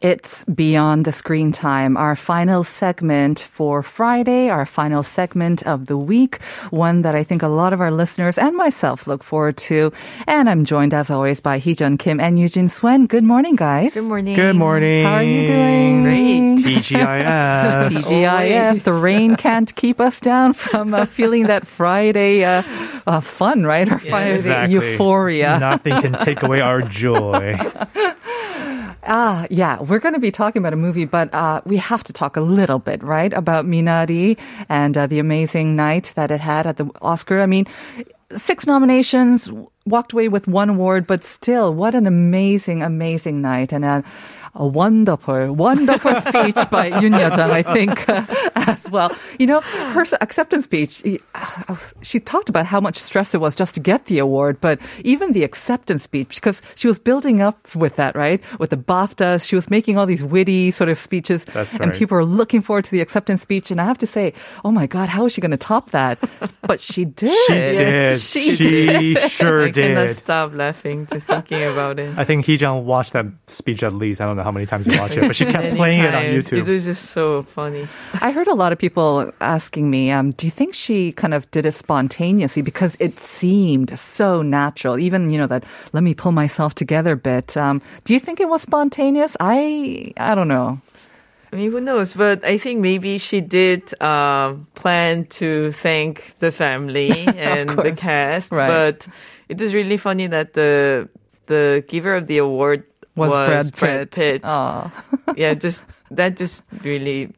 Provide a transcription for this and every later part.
It's Beyond the Screen Time, our final segment for Friday, our final segment of the week, one that I think a lot of our listeners and myself look forward to. And I'm joined as always by Heejun Kim and Eugene Swen. Good morning, guys. Good morning. Good morning. How are you doing? Great. TGIF. TGIF. The rain can't keep us down from uh, feeling that Friday uh, uh, fun, right? Our Friday Exactly. euphoria. Nothing can take away our joy. Ah, yeah, we're going to be talking about a movie, but uh, we have to talk a little bit, right, about Minari and uh, the amazing night that it had at the Oscar. I mean, six nominations, walked away with one award, but still, what an amazing, amazing night. And uh, a wonderful, wonderful speech by Yoon Yeo-jung, I think, uh, as well. You know, her acceptance speech, uh, she talked about how much stress it was just to get the award, but even the acceptance speech, because she was building up with that, right? With the BAFTA, she was making all these witty sort of speeches. That's And people were looking forward to the acceptance speech. And I have to say, oh my God, how is she going to top that? But she did. She did. She She, did. sure I cannot did. stop laughing just thinking about it. I think Heejun watched that speech at least. I don't know how many times you watch it, but she kept Many playing it on. YouTube. It was just so funny. I heard a lot of people asking me, um, do you think she kind of did it spontaneously because it seemed so natural? Even, you know, that let me pull myself together bit. Um, do you think it was spontaneous? I, I don't know. I mean, who knows? But I think maybe she did um, plan to thank the family and the cast. Right. But it was really funny that the the giver of the award Was, was, Brad Pitt. Pitt. Yeah, just that just really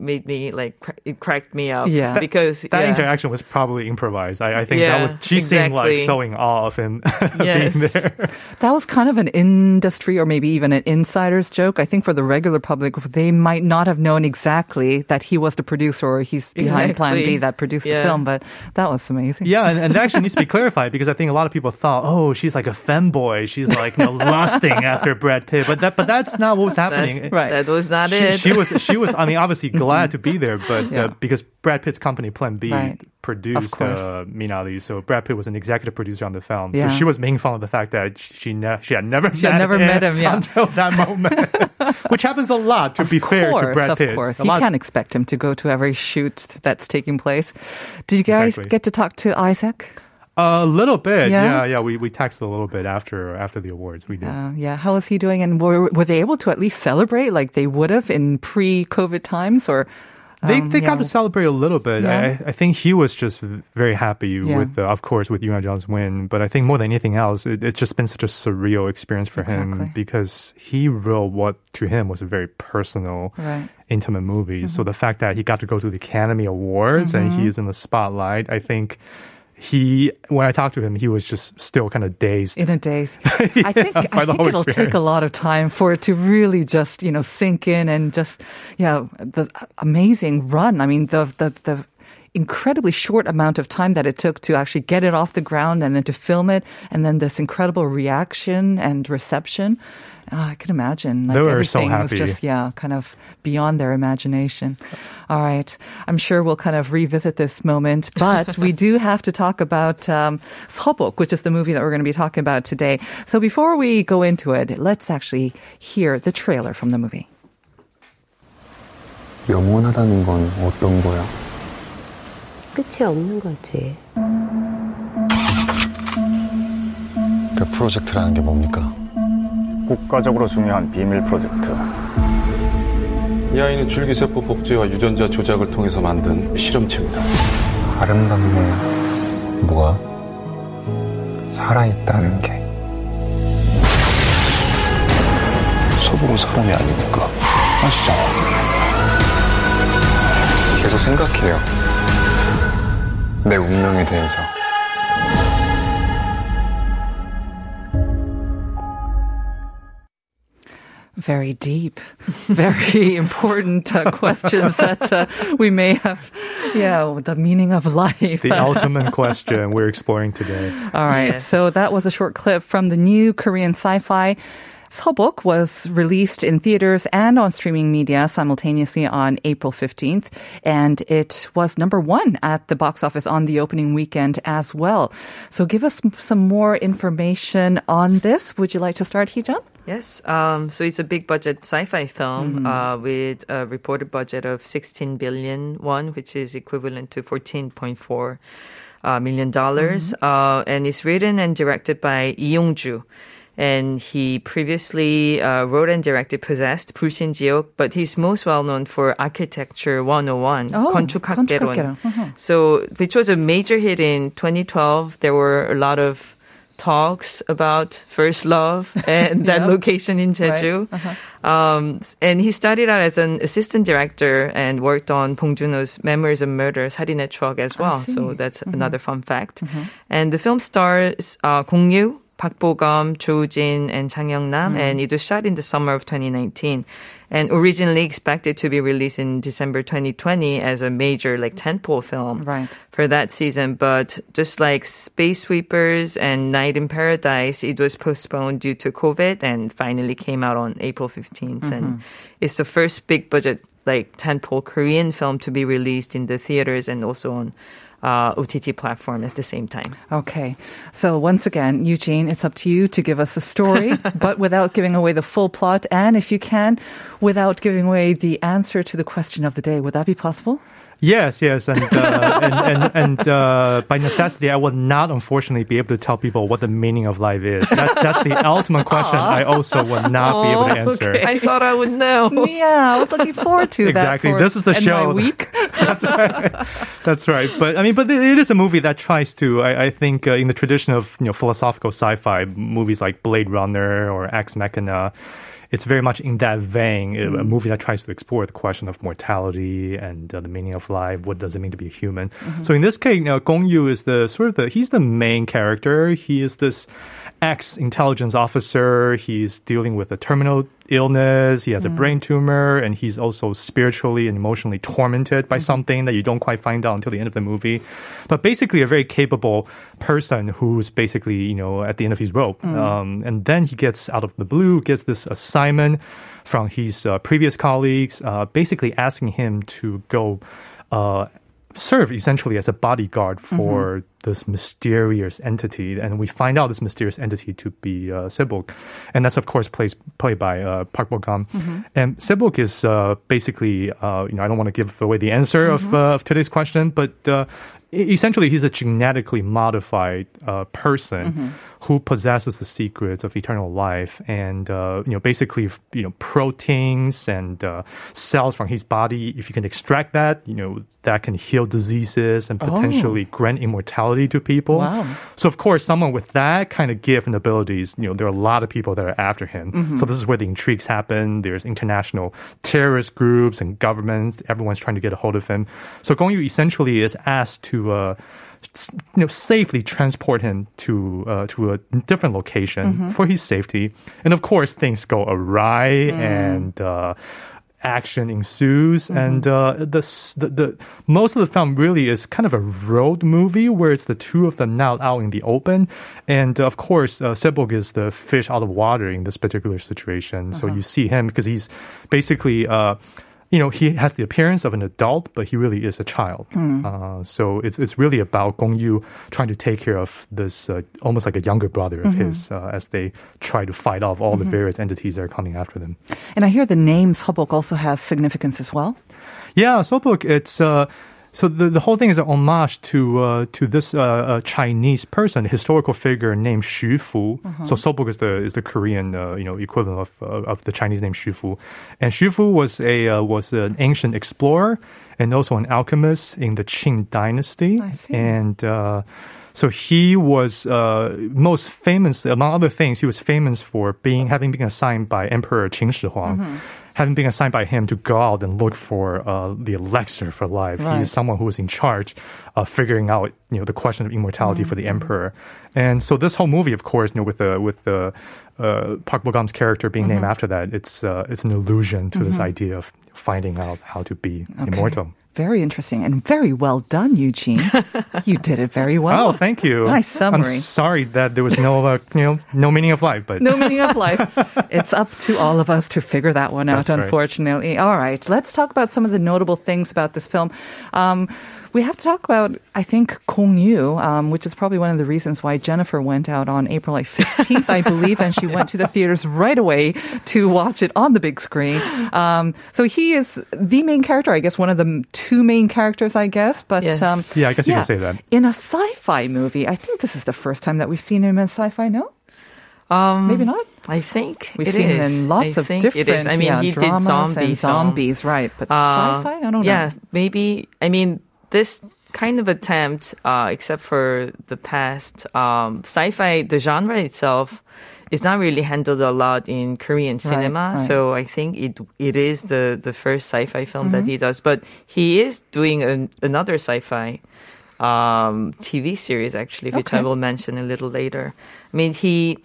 made me like cra- it cracked me up. Yeah. Because that yeah. interaction was probably improvised. I, I think Yeah, that was she seemed like exactly. so in awe of him Yes. being there. That was kind of an industry or maybe even an insider's joke. I think for the regular public, they might not have known exactly that he was the producer or he's behind Plan B that produced the film, but that was amazing. Yeah, and, and that actually needs to be clarified because I think a lot of people thought, oh, she's like a femboy. She's like you know, lusting after Brad Pitt, but that but that's not what was happening. That's, Right. That was not she, it. she was she was I mean obviously glad to be there, but Yeah. uh, because Brad Pitt's company Plan B Right. produced course. uh, Minari, so Brad Pitt was an executive producer on the film. Yeah. So she was making fun of the fact that she ne- she had never She met had never him met him, yeah. until that moment, which happens a lot. To be fair to Brad of Pitt, course. A You can't expect him to go to every shoot that's taking place. Did you guys Exactly. get to talk to Isaac? A little bit. Yeah? Yeah, yeah. We we texted a little bit after after the awards. We did. Uh, yeah, how is he doing? And were were they able to at least celebrate like they would have in pre-COVID times, or They um, they yeah. got to celebrate a little bit. Yeah. I, I think he was just very happy Yeah. with, the, of course, with Yoon John's win. But I think more than anything else, it, it's just been such a surreal experience for Exactly. him because he wrote what to him was a very personal, Right. intimate movie. So Mm-hmm. the fact that he got to go to the Academy Awards and he is in the spotlight, I think. He, when I talked to him, he was just still kind of dazed. in a daze. I think I think it'll take a lot of time for it to really just you know sink in and just yeah the amazing run. I mean the the the incredibly short amount of time that it took to actually get it off the ground and then to film it and then this incredible reaction and reception. Oh, I can imagine. Like they were everything so happy. Was just, yeah, kind of beyond their imagination. All right. I'm sure we'll kind of revisit this moment, but we do have to talk about um, Seobok, which is the movie that we're going to be talking about today. So before we go into it, let's actually hear the trailer from the movie. 영원하다는 건 어떤 거야? 끝이 없는 거지. 그 프로젝트라는 게 뭡니까? 국가적으로 중요한 비밀 프로젝트. 이 아이는 줄기세포 복제와 유전자 조작을 통해서 만든 실험체입니다. 아름답네. 뭐가? 살아있다는 게. 서복은 사람이 아니니까 아시잖아. 계속 생각해요. 내 운명에 대해서. Very deep, very important uh, questions that uh, we may have. Yeah, the meaning of life. The ultimate question we're exploring today. All right. Yes. So that was a short clip from the new Korean sci-fi. Seobok was released in theaters and on streaming media simultaneously on April 15th, and it was number one at the box office on the opening weekend as well. So give us some more information on this. Would you like to start, Heejun? Yes. Um, so it's a big budget sci-fi film uh, with a reported budget of 16 billion won, which is equivalent to 14.4 uh, million dollars. Uh, and it's written and directed by Lee Yong-ju And he previously uh, wrote and directed Possessed, 불신 지옥, but he's most well known for Architecture 101, Oh, 건축학개론. 건축학개론. Uh-huh. So, which was a major hit in 2012. There were a lot of talks about first love and that Yeah. location in Jeju. Um, and he started out as an assistant director and worked on Bong Joon-ho's Memories of Murder, 살인의 추억 as well. So that's another fun fact. And the film stars uh, Gong Yu, Park Bo-gum, Cho Jin, and Chang Young-nam, and it was shot in the summer of 2019, and originally expected to be released in December 2020 as a major like tentpole film Right. for that season. But just like Space Sweepers and Night in Paradise, it was postponed due to COVID, and finally came out on April 15th, and mm-hmm. it's the first big budget like tentpole Korean film to be released in the theaters and also on uh, OTT platform at the same time. Okay. So once again, Eugene, it's up to you to give us a story, but without giving away the full plot. And if you can, without giving away the answer to the question of the day. Would that be possible? Yes, yes, and uh, and and, and uh, by necessity, I would not unfortunately be able to tell people what the meaning of life is. That, that's the ultimate question. I also would not be able to answer. I thought I would know. Yeah, I was looking forward to that. Exactly. for This is the show. My week. That's right. That's right. But I mean, but it is a movie that tries to. I, I think uh, in the tradition of you know philosophical sci-fi movies like Blade Runner or Ex Machina. It's very much in that vein, a- a movie that tries to explore the question of mortality and uh, the meaning of life. What does it mean to be a human? So in this case, you know, Gong Yu is the sort of the he's the main character. He is this ex intelligence officer. He's dealing with a terminal illness. He has a brain tumor, and he's also spiritually and emotionally tormented by something that you don't quite find out until the end of the movie. But basically, a very capable person who's basically, you know, at the end of his rope. Um, and then he gets out of the blue, gets this assignment from his uh, previous colleagues, uh, basically asking him to go. Uh, serve essentially as a bodyguard for this mysterious entity, and we find out this mysterious entity to be uh, Seobok, and that's of course plays, played by uh, Park Bo Gum. And Seobok is uh, basically, uh, you know, I don't want to give away the answer of, uh, of today's question, but uh, essentially he's a genetically modified uh, person who possesses the secrets of eternal life, and uh, you know, basically, you know, proteins and uh, cells from his body. If you can extract that, you know, that can heal diseases and potentially grant immortality to people. Wow. So of course, someone with that kind of gift and abilities, you know, there are a lot of people that are after him. So this is where the intrigues happen. There's international terrorist groups and governments. Everyone's trying to get a hold of him. So Gong Yu essentially is asked to. Uh, you know, safely transport him to uh, to a different location for his safety, and of course, things go awry and uh, action ensues. And uh, the, the the most of the film really is kind of a road movie where it's the two of them now out in the open, and uh, of course, uh, Seobok is the fish out of water in this particular situation. So you see him because he's basically. Uh, you know, he has the appearance of an adult, but he really is a child. Uh, so it's it's really about Gong Yu trying to take care of this uh, almost like a younger brother of his uh, as they try to fight off all the various entities that are coming after them. And I hear the name Seobok also has significance as well. Yeah, Seobok, it's uh, so the, the whole thing is an homage to uh, to this uh, uh, Chinese person, historical figure named Xu Fu. So Seobok is the is the Korean uh, you know equivalent of uh, of the Chinese name Xu Fu, and Xu Fu was a uh, was an ancient explorer and also an alchemist in the Qin dynasty, and. Uh, so he was uh, most famous, among other things, he was famous for being having been assigned by Emperor Qin Shi Huang, having been assigned by him to go out and look for uh, the elixir for life. Right. He's someone who was in charge of figuring out, you know, the question of immortality for the Mm-hmm. emperor. And so this whole movie, of course, you know, with the with the uh, Park Bo Gum's character being named Mhm. after that, it's uh, it's an allusion to this Mhm. idea of finding out how to be Okay. immortal. Very interesting and very well done, Eugene. you did it very well. Oh, thank you. Nice summary. I'm sorry that there was no, uh, you know, no meaning of life, but No meaning of life. It's up to all of us to figure that one out, That's right. unfortunately. All right, let's talk about some of the notable things about this film. Um, we have to talk about, I think, Gong Yu, um, which is probably one of the reasons why Jennifer went out on April like 15th, I believe, and she went to the theaters right away to watch it on the big screen. Um, so he is the main character, I guess, one of the two main characters, I guess. But Yes. um, Yeah, I guess you can say that. In a sci-fi movie, I think this is the first time that we've seen him in sci-fi. No, Um, maybe not. I think We've it seen him is. in lots I of think different. It is. I mean, yeah, he did dramas zombie and film. zombies, right? But Uh, sci-fi, I don't yeah, know. maybe. I mean, this kind of attempt, uh, except for the past, um, sci-fi, the genre itself is not really handled a lot in Korean cinema. right. So I think it it is the the first sci-fi film that Mhm. he does. But he is doing an, another sci-fi um, TV series actually, which I will mention a little later. I mean, he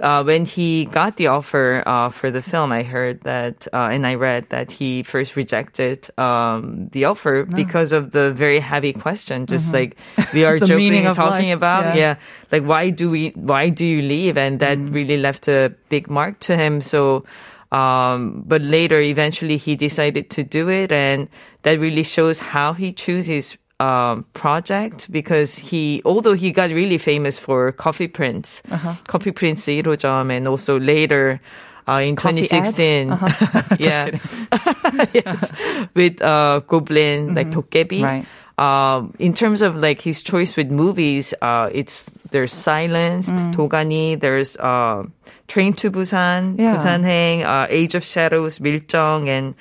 uh, when he got the offer uh, for the film, I heard that uh, and I read that he first rejected um, the offer because of the very heavy question, just Mhm. like we are joking and talking life, about. yeah. Yeah. like why do we? Why do you leave? And that really left a big mark to him. So. Um, but later, eventually, he decided to do it, and that really shows how he chooses um, project because he, although he got really famous for Coffee Prince, uh-huh. Coffee Prince 1호점, and also later uh, in Coffee 2016. Uh-huh. yeah. yes. With uh, Goblin, mm-hmm. like Tokkebi. Right. Um, in terms of like his choice with movies, uh, it's there's Silenced, mm. Dogani, there's uh, Train to Busan, yeah. Uh, Age of Shadows, Miljeong, and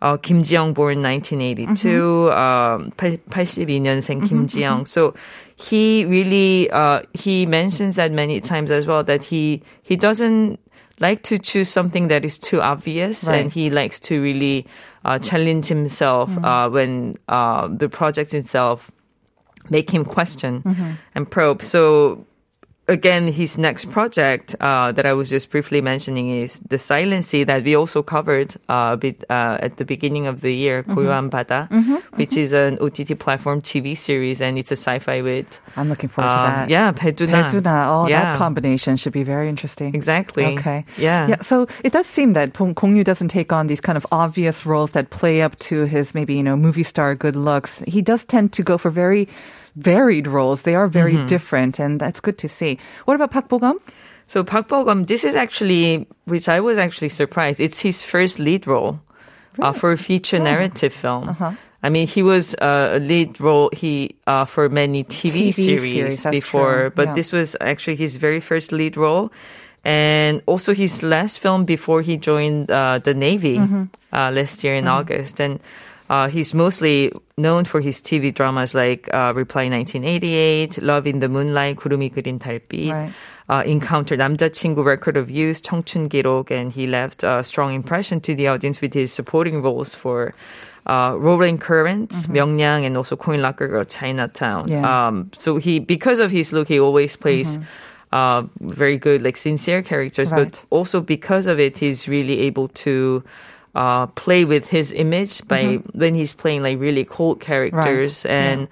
uh, Kim Ji-young born 1982, Mm-hmm. um, 82년생 Kim Ji-young. So he really uh, he mentions that many times as well that he he doesn't like to choose something that is too obvious Right. and he likes to really uh, challenge himself uh, when uh, the project itself make him question and probe. So again, his next project uh, that I was just briefly mentioning is the Silent Sea that we also covered uh, bit, uh, at the beginning of the year, mm-hmm. mm-hmm. which mm-hmm. is an OTT platform TV series, and it's a sci-fi with. I'm looking forward to um, that. Yeah, Bae Doona. Peduna. Oh, yeah. that combination should be very interesting. Exactly. Okay. Yeah. Yeah. So it does seem that Gong Yu doesn't take on these kind of obvious roles that play up to his maybe you know movie star good looks. He does tend to go for very varied roles. They are very Mm-hmm. different, and that's good to see. What about Park Bo Gum? So Park Bo-gum, this is actually, which I was actually surprised. It's his first lead role uh, for a feature narrative film. Uh-huh. I mean, he was uh, a lead role he uh, for many TV, TV series, series, before, true. but Yeah. this was actually his very first lead role, and also his last film before he joined uh, the Navy Mm-hmm. uh, last year in August, and. Uh, he's mostly known for his TV dramas like uh, Reply 1988, Love in the Moonlight, 구름이 그린 달빛, right. uh, Encounter, 남자친구 Record of Youth, 청춘 기록, and he left a strong impression to the audience with his supporting roles for uh, Roaring Currents, mm-hmm. And also Coin Locker Girl, Chinatown. Yeah. Um, so he, because of his look, he always plays. Mm-hmm. Uh, very good, like sincere characters, right. but also because of it, he's really able to uh, play with his image by when he's playing like really cold characters and.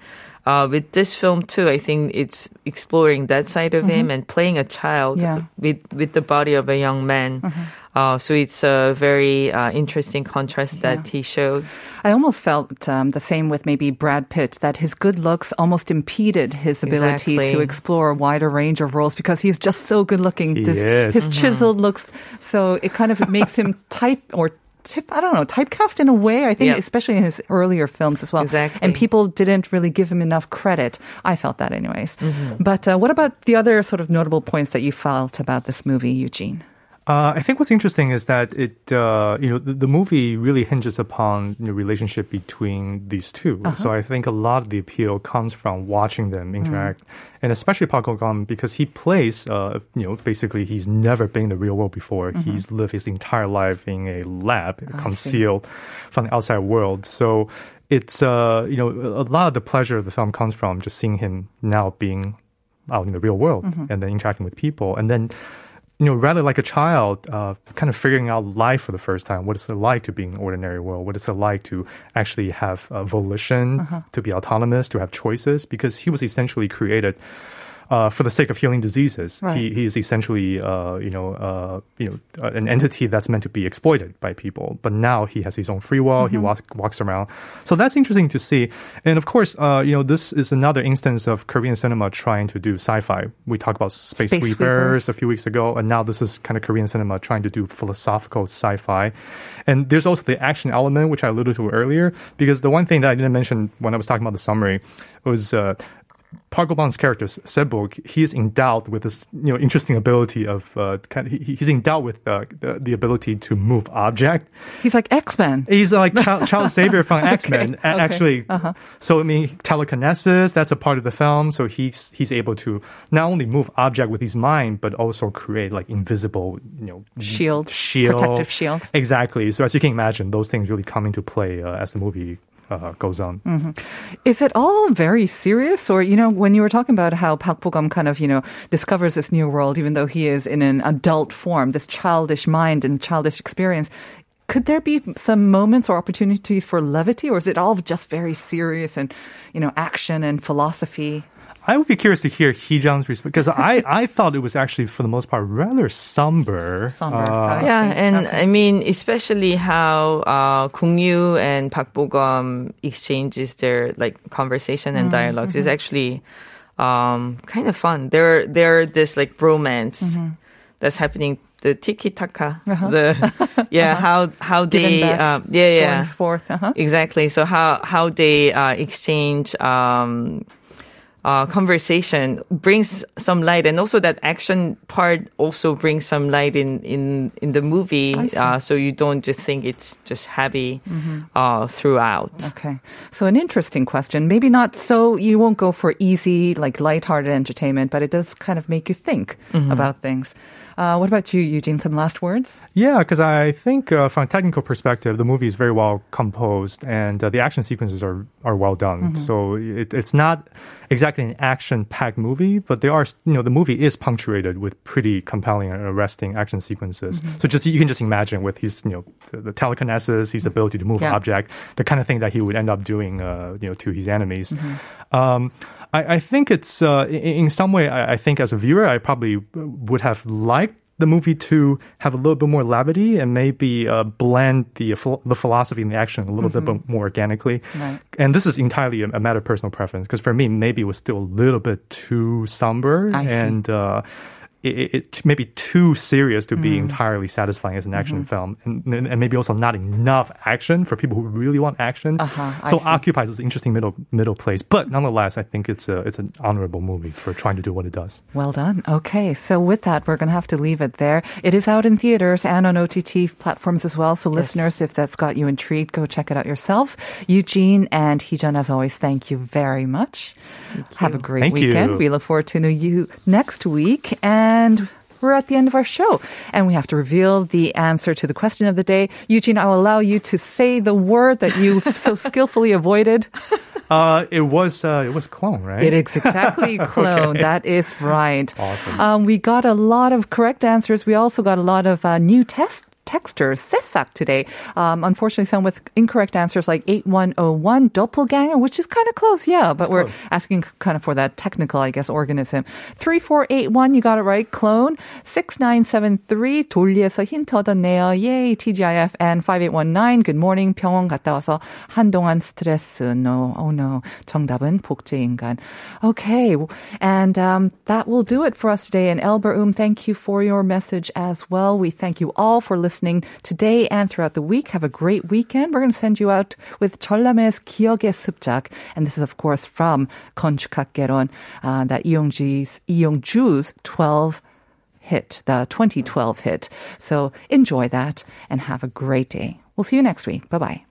Uh, with this film too, I think it's exploring that side of him and playing a child Yeah. with with the body of a young man. Uh, so it's a very uh, interesting contrast that he showed. I almost felt um, the same with maybe Brad Pitt, that his good looks almost impeded his ability to explore a wider range of roles because he's just so good looking. He This, is. His chiseled looks, so it kind of makes him type or tip, I don't know, typecast in a way. I think, Yep. especially in his earlier films as well. Exactly. And people didn't really give him enough credit. I felt that, anyways. Mm-hmm. But uh, what about the other sort of notable points that you felt about this movie, Eugene? Uh, I think what's interesting is that it, uh, you know, the, the, movie really hinges upon the relationship between these 2 uh-huh. So I think a lot of the appeal comes from watching them interact, mm. and especially Park Bo-gum because he plays, uh, you know, basically he's never been in the real world before. Mm-hmm. He's lived his entire life in a lab, concealed from the outside world. So it's, uh, you know, a lot of the pleasure of the film comes from just seeing him now being out in the real world mm-hmm. and then interacting with people, and then you know, rather like a child, uh, kind of figuring out life for the first time. What is it like to be in an ordinary world? What is it like to actually have a volition, uh-huh. to be autonomous, to have choices? Because he was essentially created uh, for the sake of healing diseases. Right. He, he is essentially, uh, you know, uh, you know, uh, an entity that's meant to be exploited by people. But now he has his own free will. Mm-hmm. He walks, walks around. So that's interesting to see. And of course, uh, you know, this is another instance of Korean cinema trying to do sci-fi. We talked about Space, Space Sweepers, Sweepers a few weeks ago, and now this is kind of Korean cinema trying to do philosophical sci-fi. And there's also the action element, which I alluded to earlier, because the one thing that I didn't mention when I was talking about the summary was Bo-gum's character Seobok, he is endowed with this you know interesting ability of uh, kind of, he, he's endowed with uh, the, the, ability to move object. He's like X Men. He's like Charles, Charles Xavier from X Men. okay. Actually, uh-huh. so I mean telekinesis that's a part of the film. So he's he's able to not only move object with his mind, but also create like invisible you know shield, shield, protective shield. Exactly. So as you can imagine, those things really come into play uh, as the movie uh, goes on. Mm-hmm. Is it all very serious, or you know, when you were talking about how Park Bo-gum kind of you know discovers this new world, even though he is in an adult form, this childish mind and childish experience. Could there be some moments or opportunities for levity, or is it all just very serious and, you know, action and philosophy? I would be curious to hear Heejun's response because I, I thought it was actually for the most part rather somber. Somber. Uh, yeah, and okay. I mean especially how uh, Gong Yu and Park Bo-gum exchanges their like conversation and mm-hmm. dialogues mm-hmm. is actually um, kind of fun. They're they're this like romance mm-hmm. that's happening the tiki taka, uh-huh. the yeah uh-huh. how how they um, yeah yeah forth uh-huh. exactly. So how how they uh, exchange um, uh, conversation brings some light, and also that action part also brings some light in in in the movie. Uh, so you don't just think it's just happy mm-hmm. uh, throughout. Okay, so an interesting question. Maybe not so you won't go for easy like lighthearted entertainment, but it does kind of make you think mm-hmm. about things. Uh, what about you, Eugene? Some last words? Yeah, because I think uh, from a technical perspective, the movie is very well composed and uh, the action sequences are, are well done. Mm-hmm. So it, it's not exactly an action-packed movie, but there are, you know, the movie is punctuated with pretty compelling and arresting action sequences. Mm-hmm. So just you can just imagine with his, you know, the, the telekinesis, his ability to move yeah. object, the kind of thing that he would end up doing, uh, you know, to his enemies. Mm-hmm. Um, I, I think it's uh, in, some way. I, I, think as a viewer, I probably would have liked the movie to have a little bit more levity and maybe uh, blend the the philosophy and the action a little mm-hmm. bit more organically. Right. And this is entirely a, a matter of personal preference because for me, maybe it was still a little bit too somber I and. Uh, it, it, may be too serious to be mm. entirely satisfying as an action mm-hmm. film, and, and, maybe also not enough action for people who really want action. Uh-huh, so occupies this interesting middle middle place. But nonetheless, I think it's a it's an honorable movie for trying to do what it does. Well done. Okay, so with that, we're going to have to leave it there. It is out in theaters and on OTT platforms as well. So yes. listeners, if that's got you intrigued, go check it out yourselves. Eugene and Heejun, as always, thank you very much. Have a great thank weekend. You. We look forward to you next week and and we're at the end of our show and we have to reveal the answer to the question of the day. Eugene, I will allow you to say the word that you so skillfully avoided. Uh, it was uh, it was clone, right? It is exactly clone. okay. That is right. Awesome. Um, we got a lot of correct answers. We also got a lot of uh, new tests texters, 새싹 today. Um, unfortunately, some with incorrect answers like 8101, doppelganger, which is kind of close, yeah, but we're close. asking kind of for that technical, I guess, organism. 3481, you got it right, clone. 6973, 돌리에서 힌트 얻었네요. Yay, TGIF. And 5819, good morning, 병원 갔다 와서 한동안 스트레스. No, oh no. 정답은 복제인간. Okay, and um, that will do it for us today. And Elber Um, thank you for your message as well. We thank you all for listening listening today and throughout the week. Have a great weekend. We're going to send you out with Cholame's 기억의 습작. And this is, of course, from 건축학개론, uh, that Lee Yong-ju's, 12 hit, the 2012 hit. So enjoy that and have a great day. We'll see you next week. Bye bye.